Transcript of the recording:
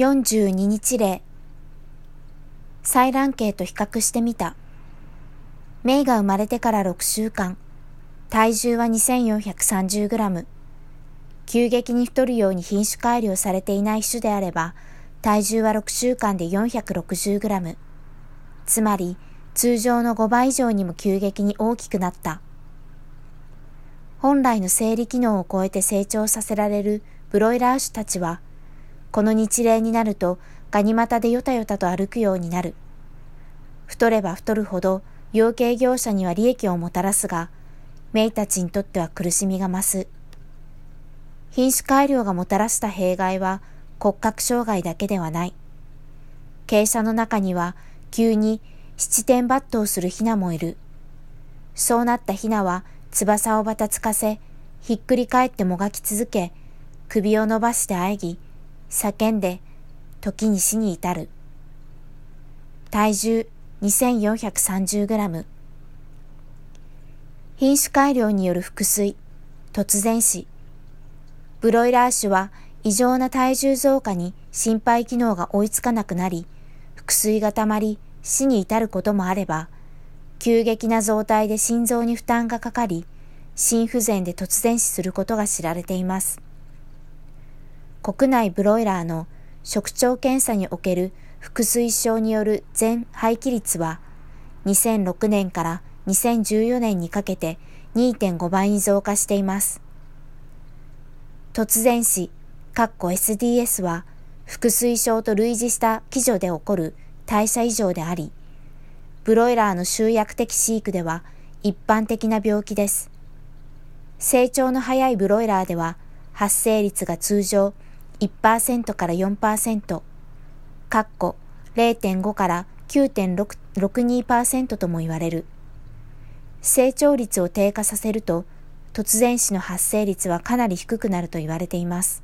42日例。採卵系と比較してみた。メイが生まれてから6週間、体重は 2430g。急激に太るように品種改良されていない種であれば、体重は6週間で 460g。つまり、通常の5倍以上にも急激に大きくなった。本来の生理機能を超えて成長させられるブロイラー種たちは、この日例になるとガニ股でよたよたと歩くようになる。太れば太るほど養鶏業者には利益をもたらすが、メイたちにとっては苦しみが増す。品種改良がもたらした弊害は骨格障害だけではない。傾斜の中には急に七点抜刀するヒナもいる。そうなったヒナは翼をばたつかせ、ひっくり返ってもがき続け、首を伸ばして喘ぎ、叫んで、時に死に至る。体重 2430g。品種改良による腹水、突然死。ブロイラー種は異常な体重増加に心肺機能が追いつかなくなり、腹水が溜まり死に至ることもあれば、急激な増体で心臓に負担がかかり、心不全で突然死することが知られています。国内ブロイラーの食腸検査における腹水症による全廃棄率は2006年から2014年にかけて2.5倍に増加しています。突然死、SDS は腹水症と類似した基準で起こる代謝異常であり、ブロイラーの集約的飼育では一般的な病気です。成長の早いブロイラーでは発生率が通常1%から4%、かっこ0.5から9.62%とも言われる。成長率を低下させると、突然死の発生率はかなり低くなると言われています。